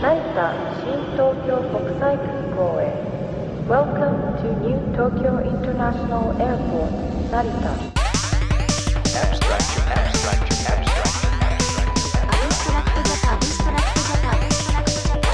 成田新東京国際空港へ Welcome to New Tokyo International Airport 成田 Abstract, abstract, abstract, abstract, アブストラクトジャパンアブストラクトジャパンアブストラクトジャパ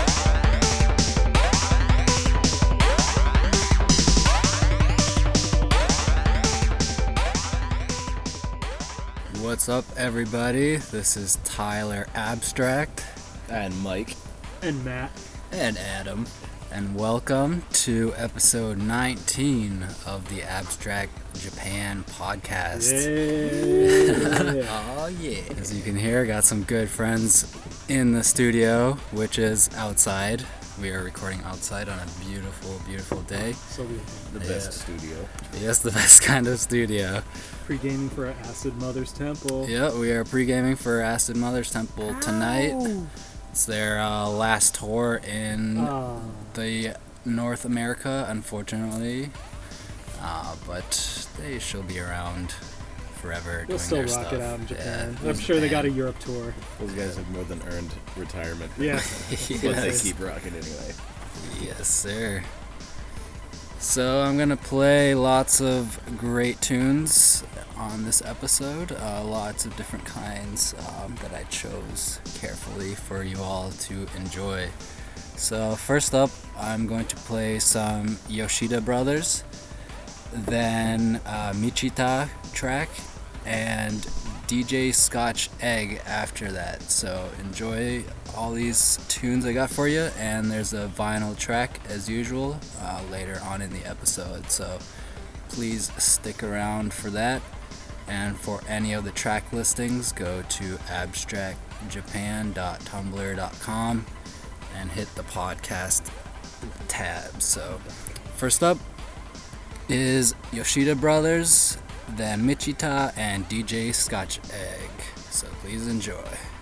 ン What's up, everybody? This is Tyler Abstract and Mike. and Matt. and Adam, and welcome to episode 19 of the Abstract Japan podcast. Yeah. Oh, yeah. As you can hear, got some good friends in the studio, which is outside. We are recording outside on a beautiful, beautiful day. so we The Yeah. best studio. Yes, the best kind of studio. pre-gaming for Acid Mother's Temple. Yeah, we are pre-gaming for Acid Mother's Temple tonight. It's their uh, last tour in Ah, the North America, unfortunately. Uh, but they shall be around forever they'll doing still their rock stuff. it out in Japan. Yeah, I'm sure they got a Europe tour. Those guys have more than earned retirement. Yeah. But they keep rocking anyway. Yes, sir. So I'm gonna play lots of great tunes on this episode. Uh, lots of different kinds um, that I chose carefully for you all to enjoy. So first up, I'm going to play some Yoshida Brothers, then Michita track, and DJ Scotch Egg after that. So enjoy all these tunes I got for you, and there's a vinyl track as usual uh, later on in the episode. So please stick around for that. And for any of the track listings, go to abstractjapan.tumblr.com and hit the podcast tab. So first up is Yoshida Brothers, then Michita, and DJ Scotch Egg. So please enjoy.「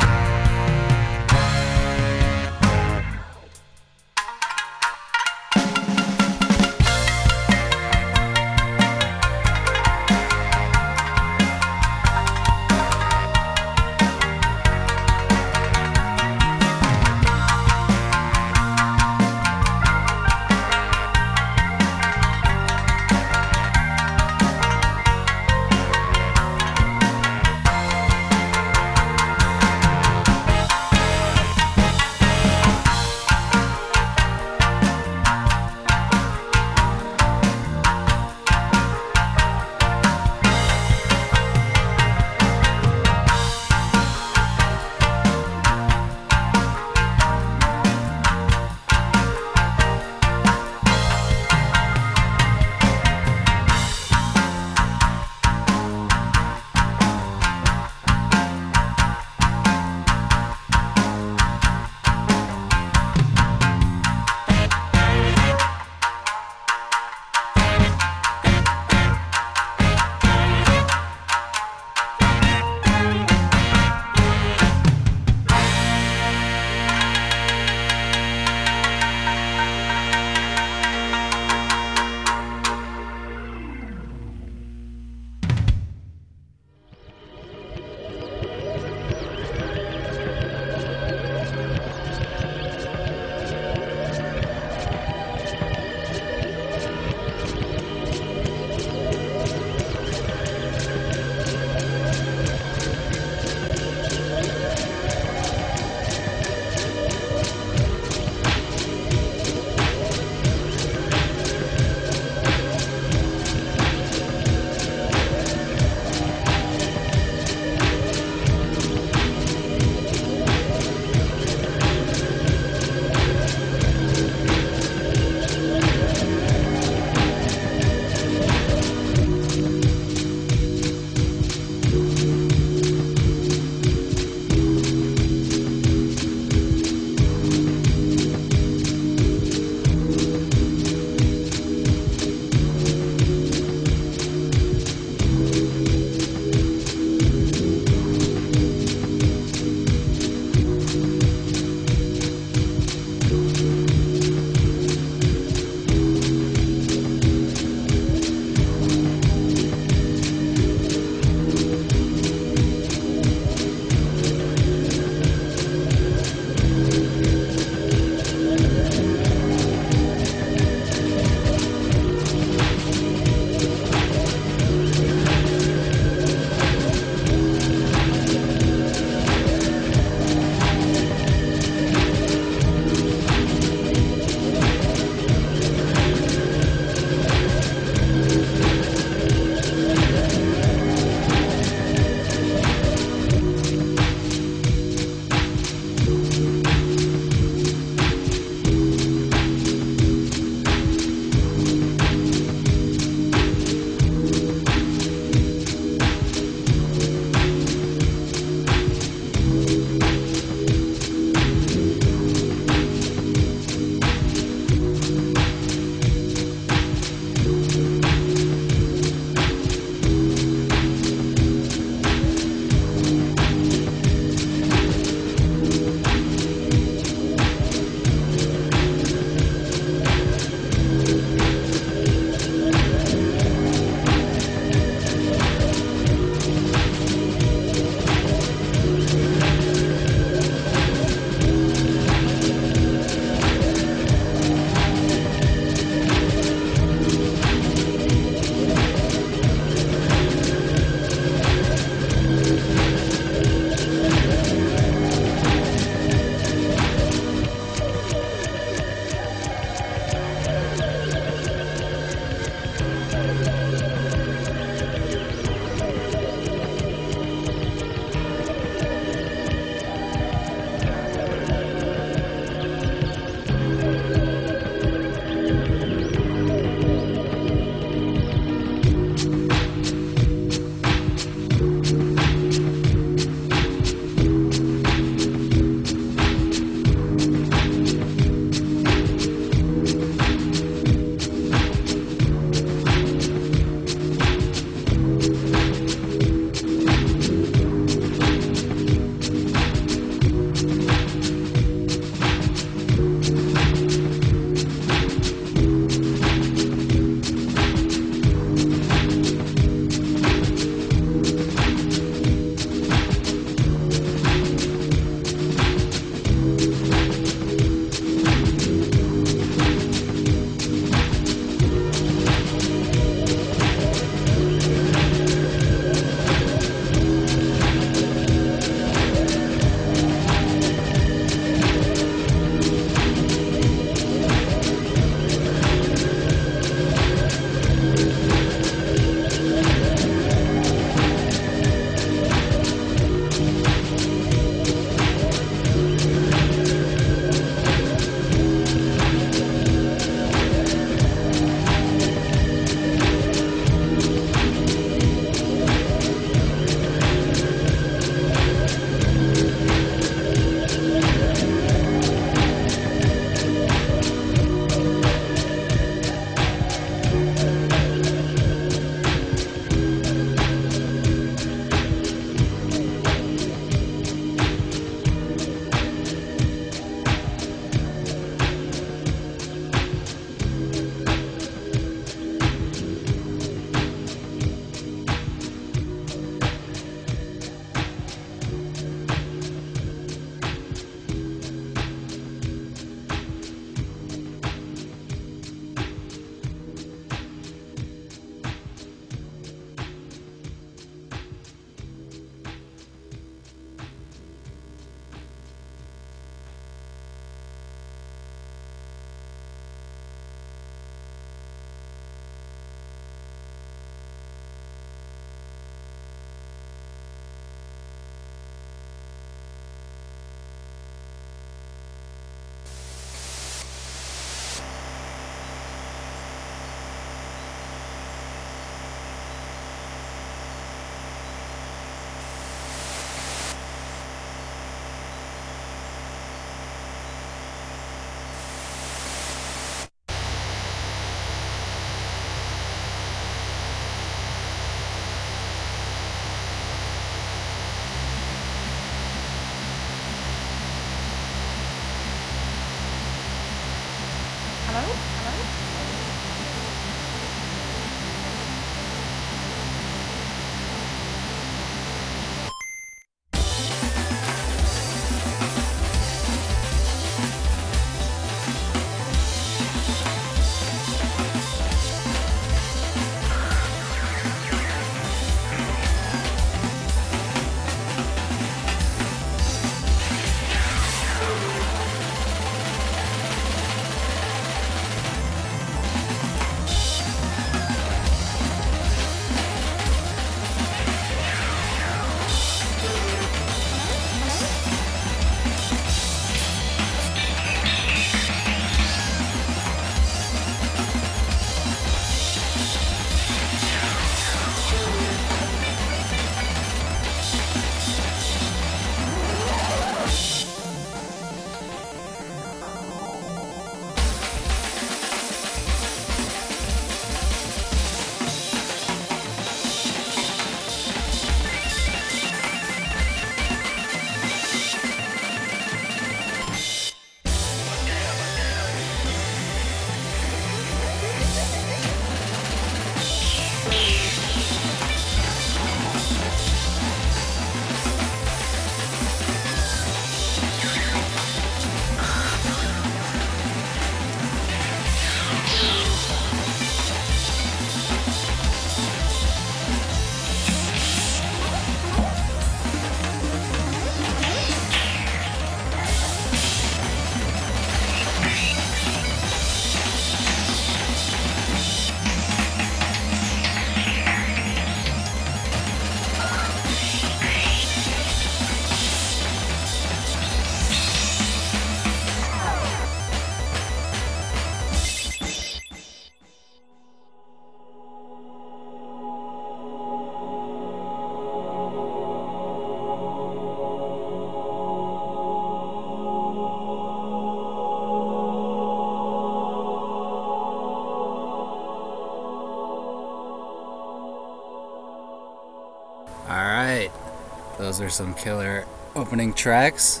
Those are some killer opening tracks.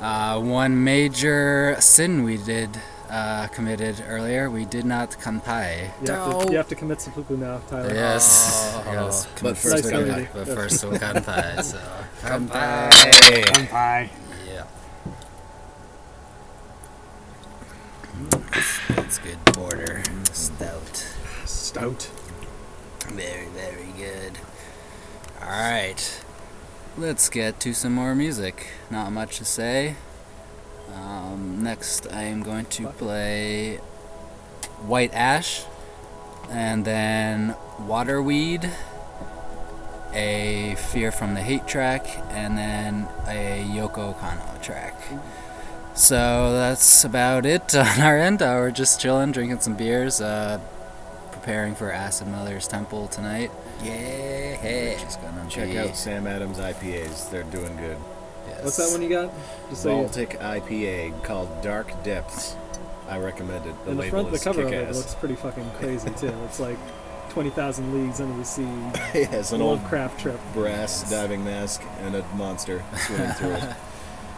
Uh, one major sin we did uh, committed earlier, we did not kanpai. You have, to, you have to commit seppuku now, Tyler. Yes. Oh. yes. But commit first seppuku, we'll But kanpai. first we'll kanpai. So kanpai. Kanpai. Yeah. That's, that's good border stout. Stout. Very, very good. Alright. Let's get to some more music. Not much to say. Um, next, I am going to play White Ash, and then Waterweed, a Fear from the Hate track, and then a Yoko Kanno track. So that's about it on our end. Uh, we're just chilling, drinking some beers, uh, preparing for Acid Mother's Temple tonight. Yeah, just gonna Check be- out Sam Adams IPAs. They're doing good. What's that one you got? Just so you, Baltic IPA called Dark Depths. I recommend it. The in the label front, the is cover of it kick-ass. looks pretty fucking crazy too. It's like twenty thousand leagues under the sea. yeah, an old Lovecraft trip. brass diving mask and a monster swimming through it.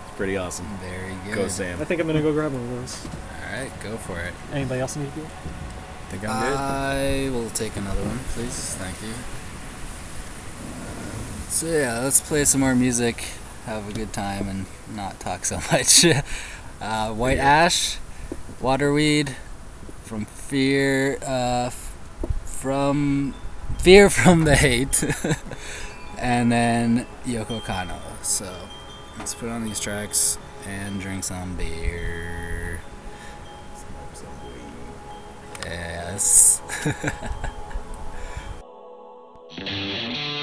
It's pretty awesome. Very good. Go Sam. I think I'm gonna go grab one of those. All right, go for it. Anybody else need to do? Think I'm good? I will take another one, please. Thank you. Uh, So yeah, let's play some more music, have a good time, and not talk so much. uh, White Ash, Waterweed, from Fear, uh, f- from Fear from the Hate, and then Yoko Kanno. So let's put on these tracks and drink some beer. Yes.「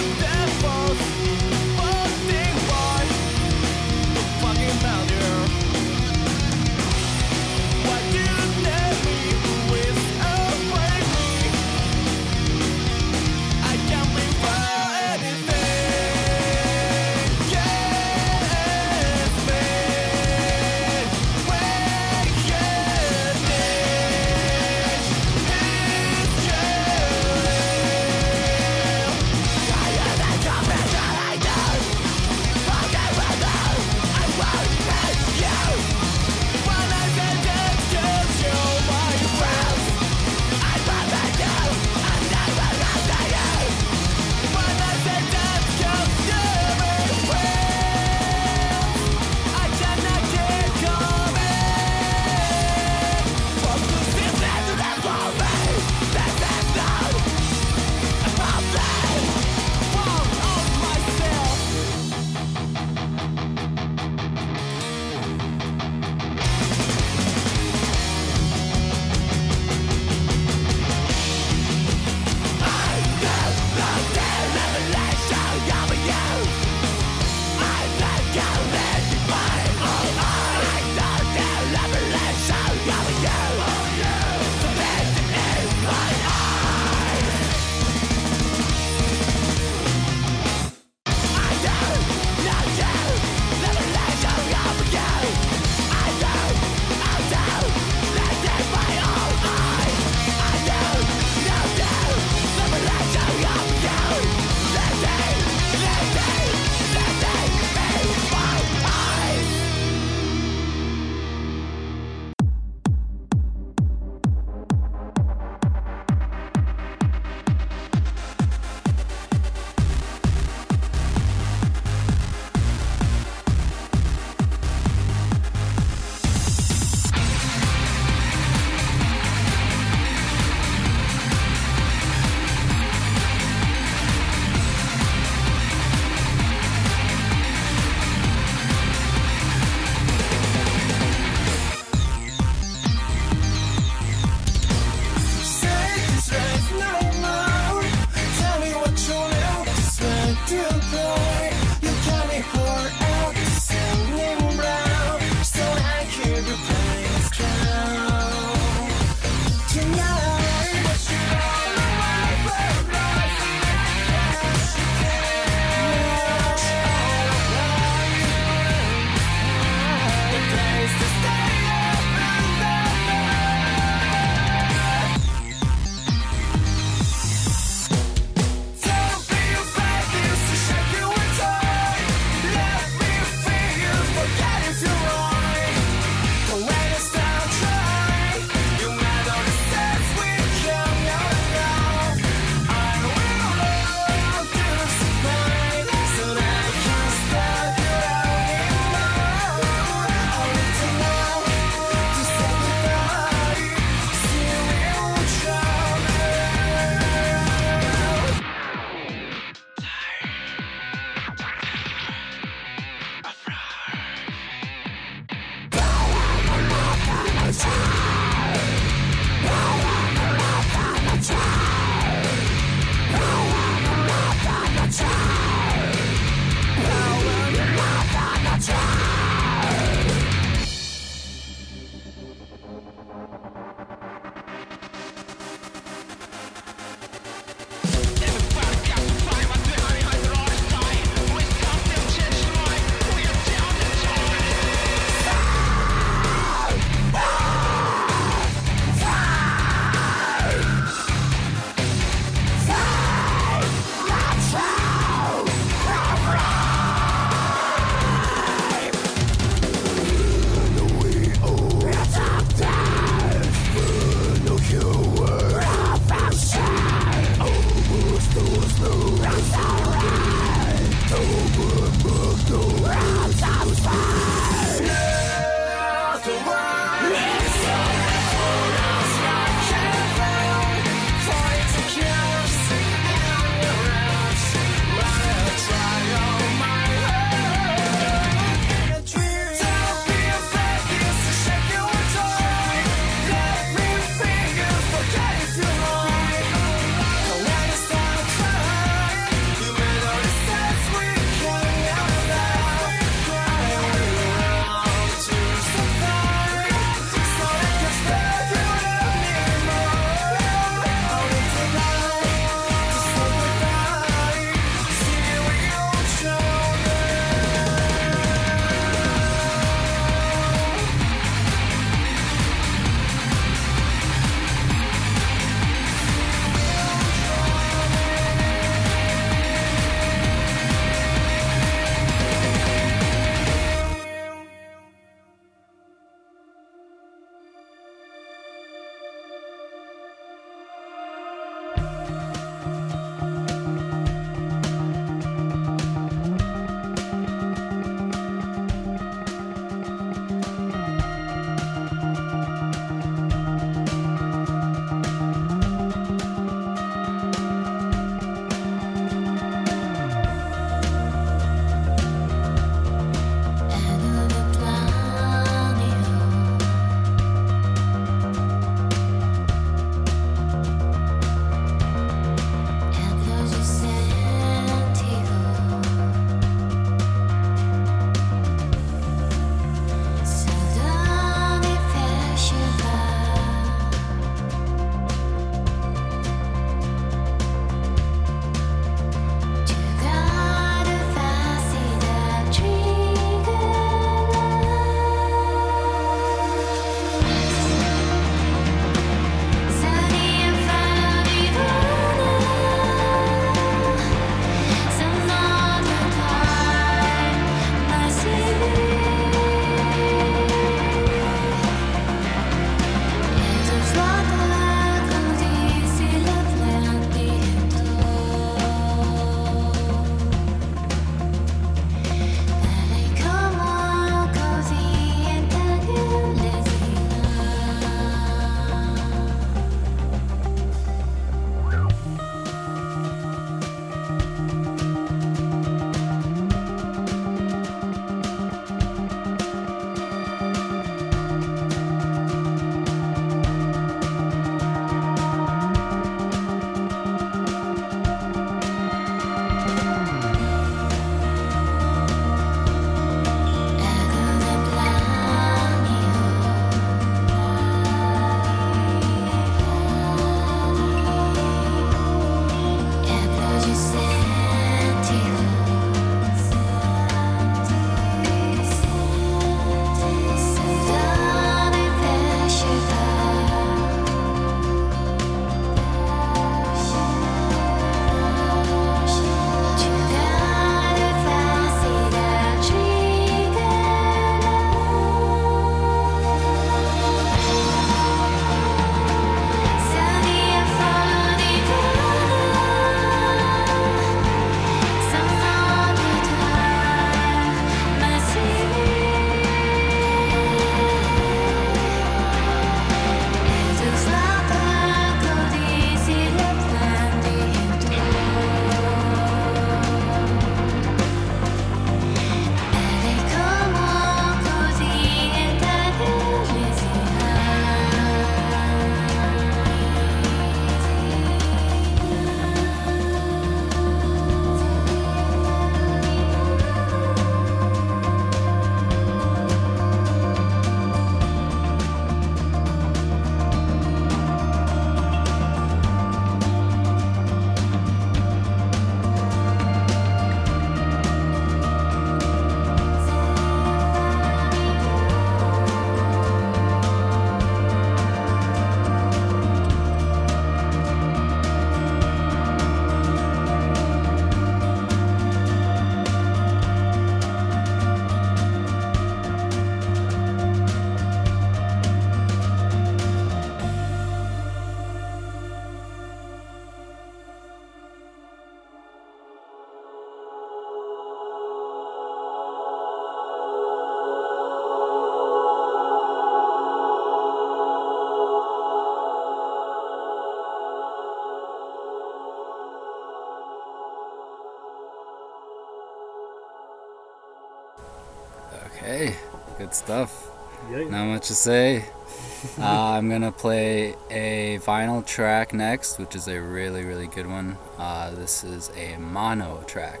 stuff. Yeah. Not much to say. uh, I'm gonna play a vinyl track next, which is a really, really good one. Uh, this is a mono track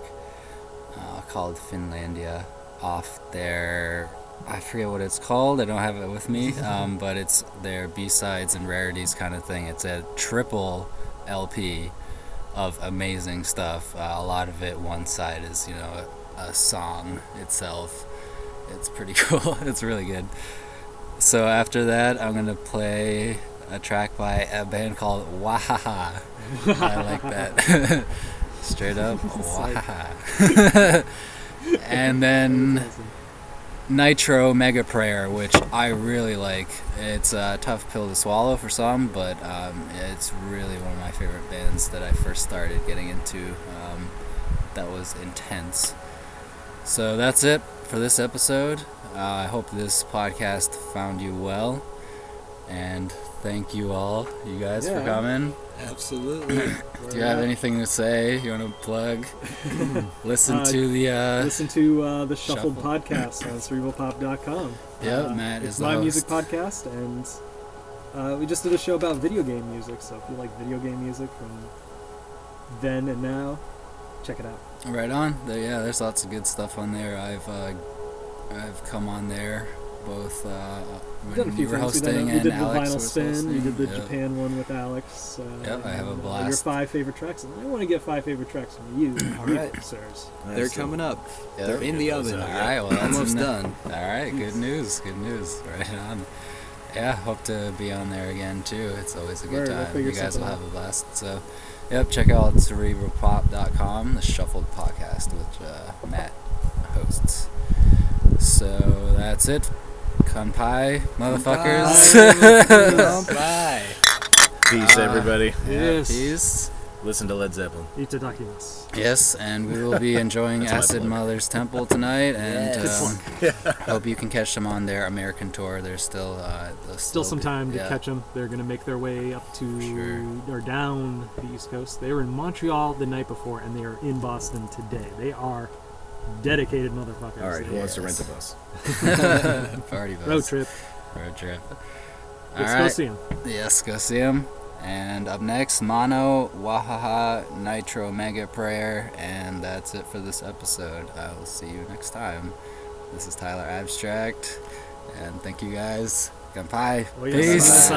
uh, called Finlandia off their. I forget what it's called. I don't have it with me, um, but it's their B-sides and rarities kind of thing. It's a triple LP of amazing stuff. Uh, a lot of it, one side is you know a, a song itself. It's pretty cool. it's really good. So after that, I'm gonna play a track by a band called Wahaha. I like that. Straight up, Wahaha. and then Nitro Mega Prayer, which I really like. It's a tough pill to swallow for some, but um, it's really one of my favorite bands that I first started getting into. Um, that was intense. So that's it for this episode. Uh, I hope this podcast found you well. And thank you all, you guys, for coming. Absolutely. Do you have anything to say? You want to plug? Listen Uh, to the. Uh, Listen to uh, the Shuffled Shuffle. podcast on cerebralpop.com. Yep, uh, Matt it's my music podcast, and uh, we just did a show about video game music. So if you like video game music from then and now, check it out. Right on. There, yeah, there's lots of good stuff on there. I've uh, I've come on there both uh, We've done a when you were things. We did, hosting we and did the Alex vinyl was spin. We hosting. did the Yep. Japan one with Alex. Uh, Yep, I have a and, uh, your five favorite tracks. And I want to get five favorite tracks from you, All right. sirs. They're coming up. Yep. They're in the oven. All right, well that's Almost done. All right, good news. Good news. Right on. Yeah, hope to be on there again too. It's always a good Word, we'll time. you guys will something have a blast. So, yep, check out cerebralpop.com, the Shuffled podcast, which uh, Matt hosts. So that's it. Kanpai, motherfuckers. Bye. Peace, everybody. Yes. Peace. Listen to Led Zeppelin. Itadakimasu. Yes, and we will be enjoying Acid. Mothers Temple tonight, and Yes. um, hope you can catch them on their American tour. There's still uh, they'll Still some be- time to yeah. catch them. They're going to make their way up to Sure. or down the East Coast. They were in Montreal the night before, and they are in Boston today. They are dedicated motherfuckers. All right, who They- wants to rent a bus? Party bus. Road trip. Road trip. All Let's go right. see them. Yes, go see them. And up next, Mono, Wahaha, Nitro, Mega Prayer, and that's it for this episode. I will see you next time. This is Tyler Abstract, and thank you guys. Kanpai. Peace.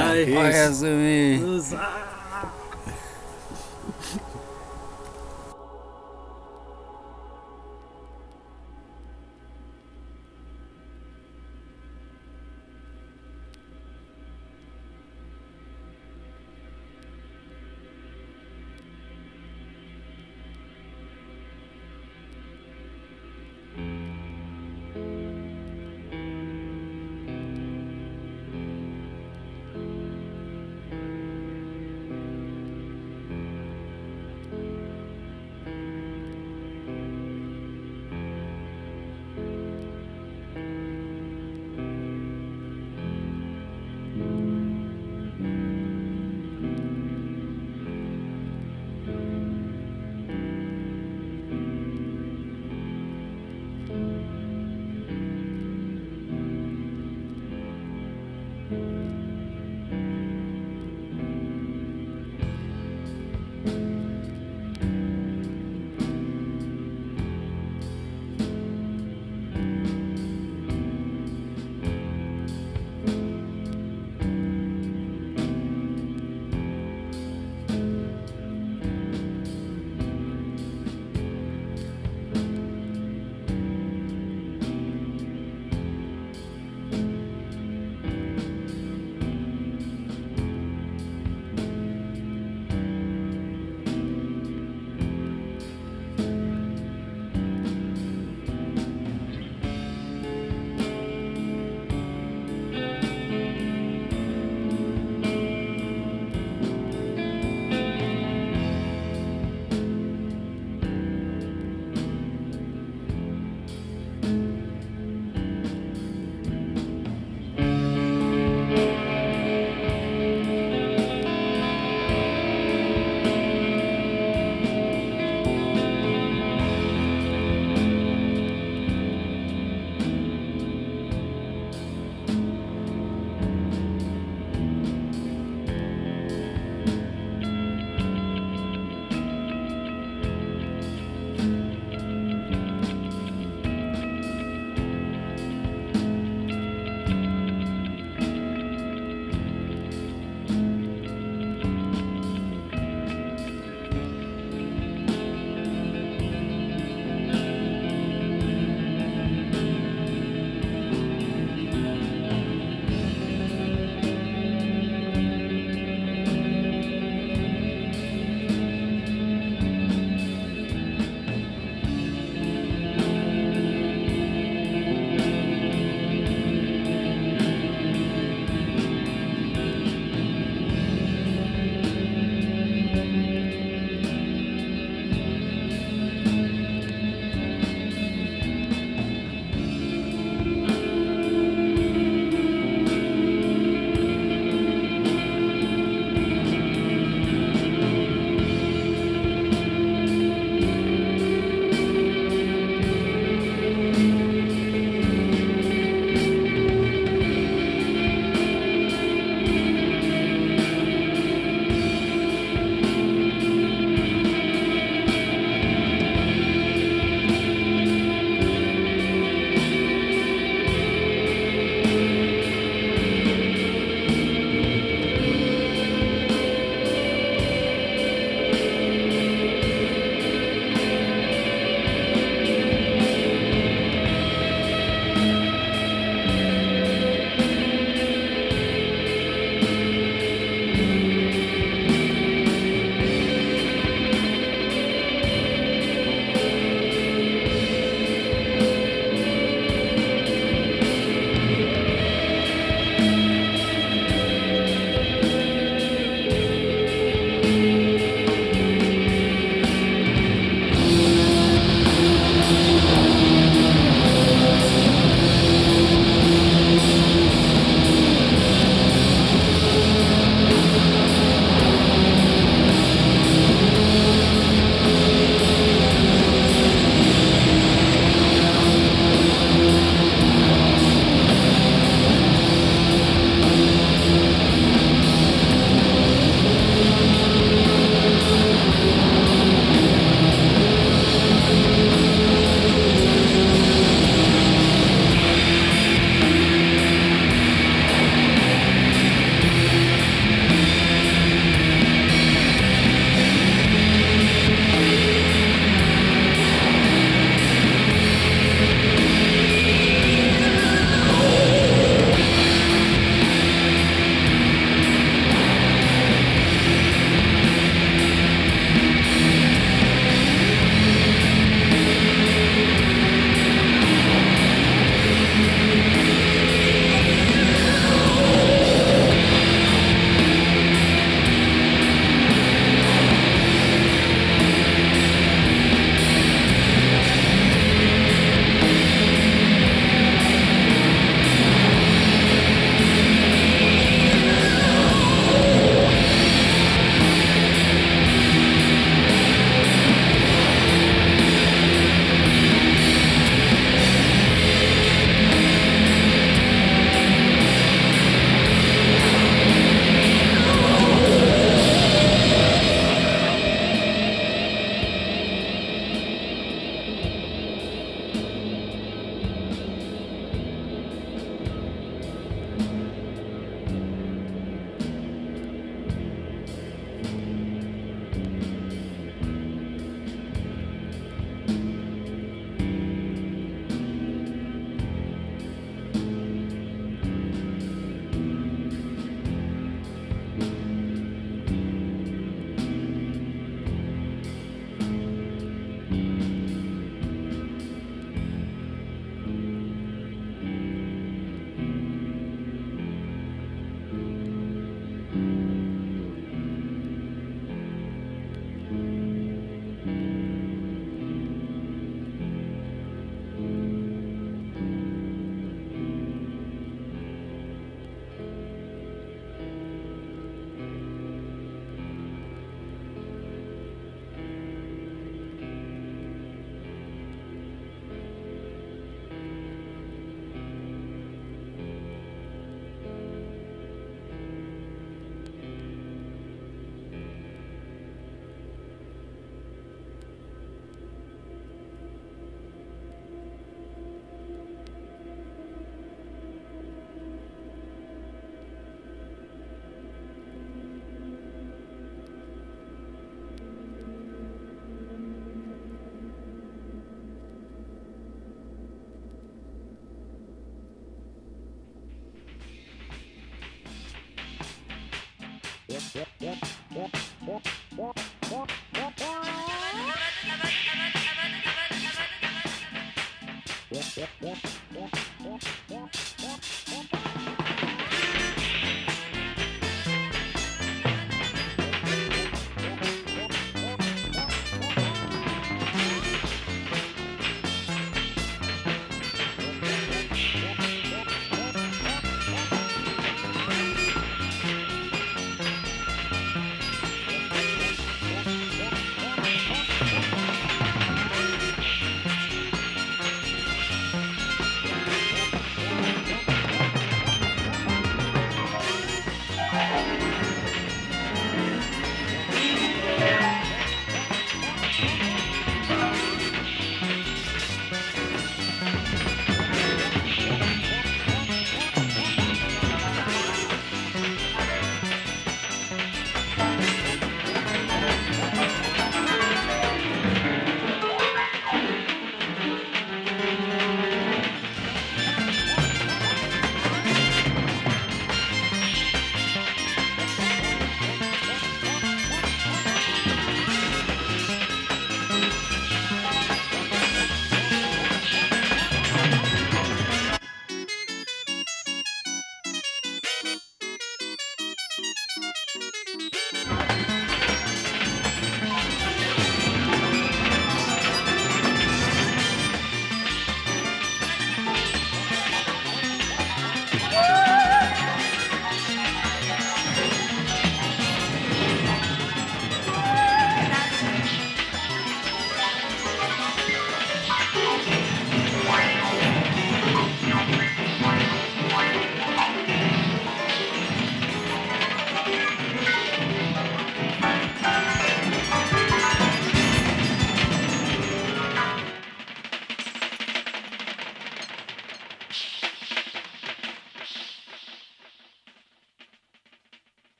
Yep, yep, yep, yep.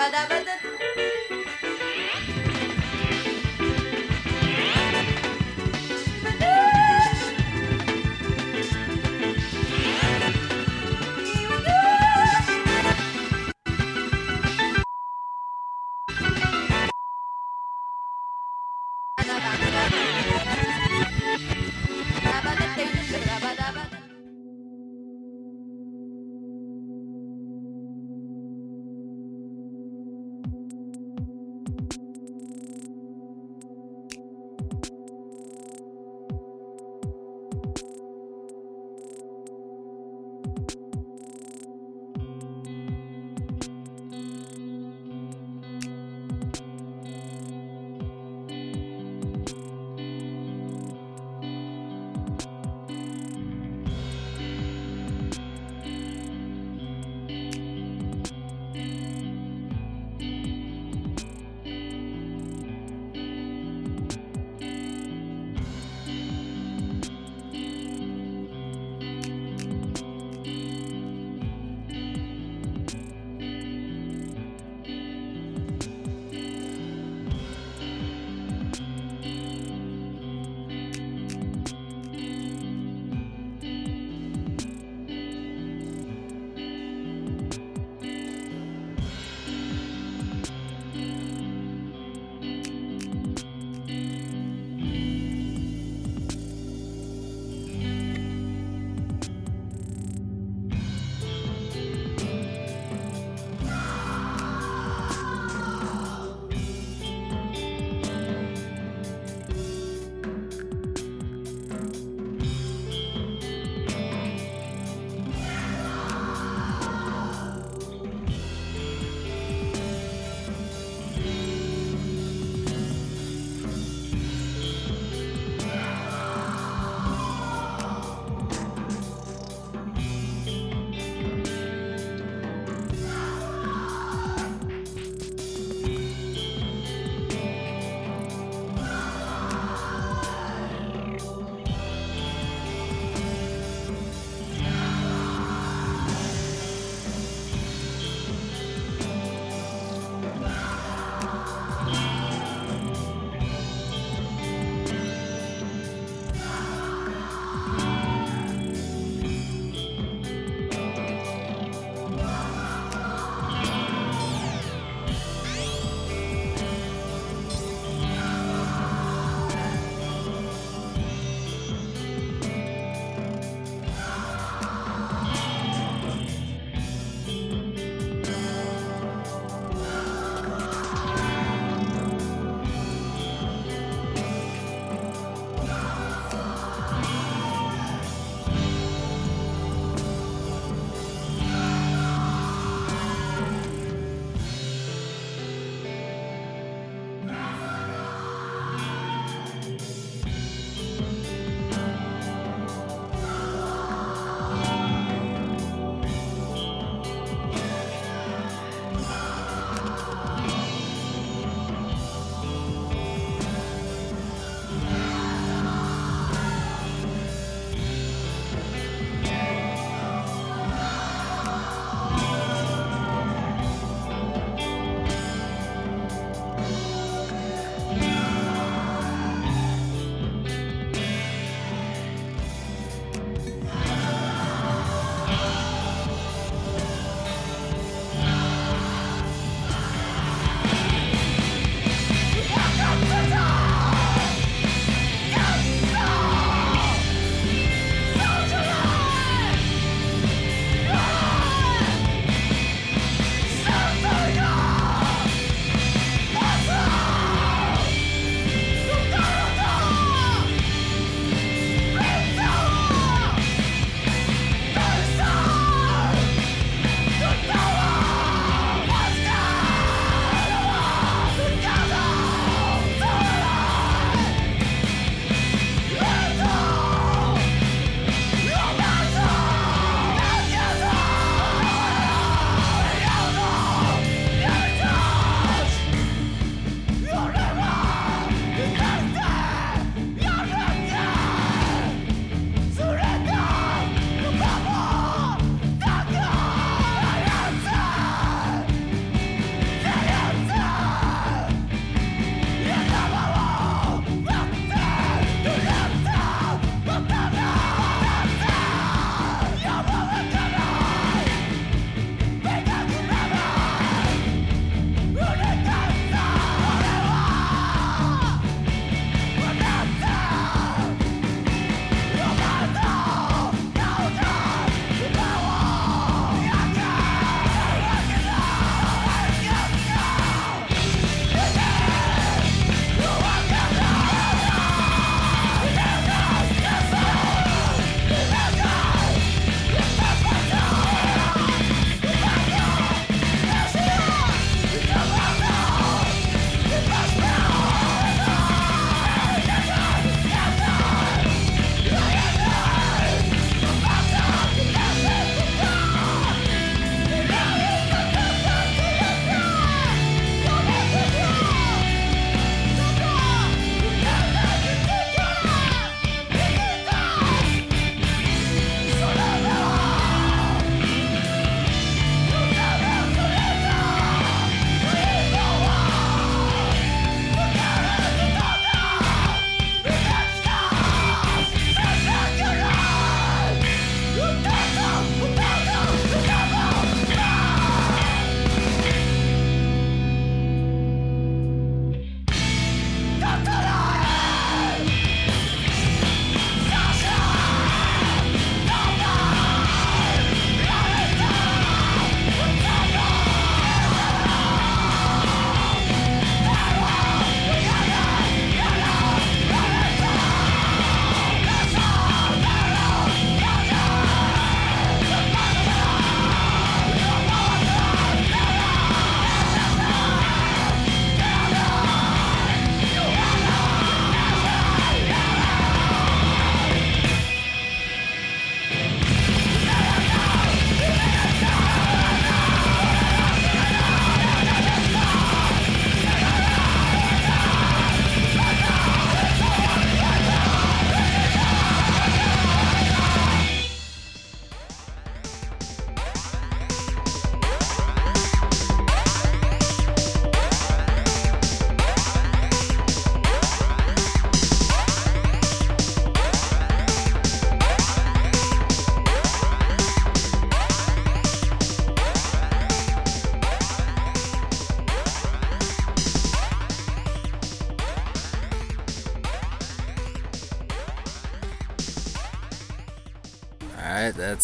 ba da ba da.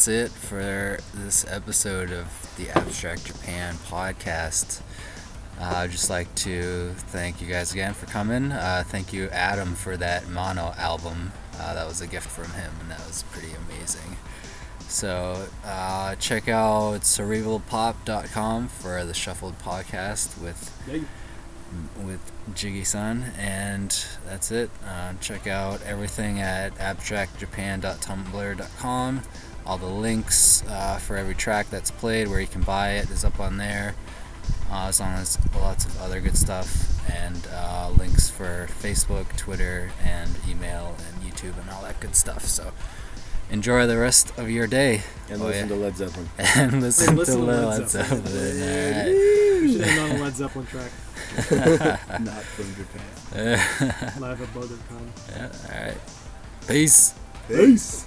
That's it for this episode of the Abstract Japan podcast. Uh, I'd just like to thank you guys again for coming. Uh, thank you, Adam, for that mono album. Uh, that was a gift from him, and that was pretty amazing. So uh, check out cerebralpop.com for the Shuffled podcast with with Jiggy Sun, and that's it. Uh, check out everything at abstractjapan.tumblr.com. All the links uh, for every track that's played, where you can buy it, is up on there. Uh, as long as lots of other good stuff, and uh, links for Facebook, Twitter, and email, and YouTube, and all that good stuff. So enjoy the rest of your day. And Oh, listen yeah. to Led Zeppelin. and listen, And listen to to Led Led Zeppelin. Zeppelin. we should have done a Led Zeppelin track Not from Japan. Live at Budokan. yeah, all right. Peace. Peace.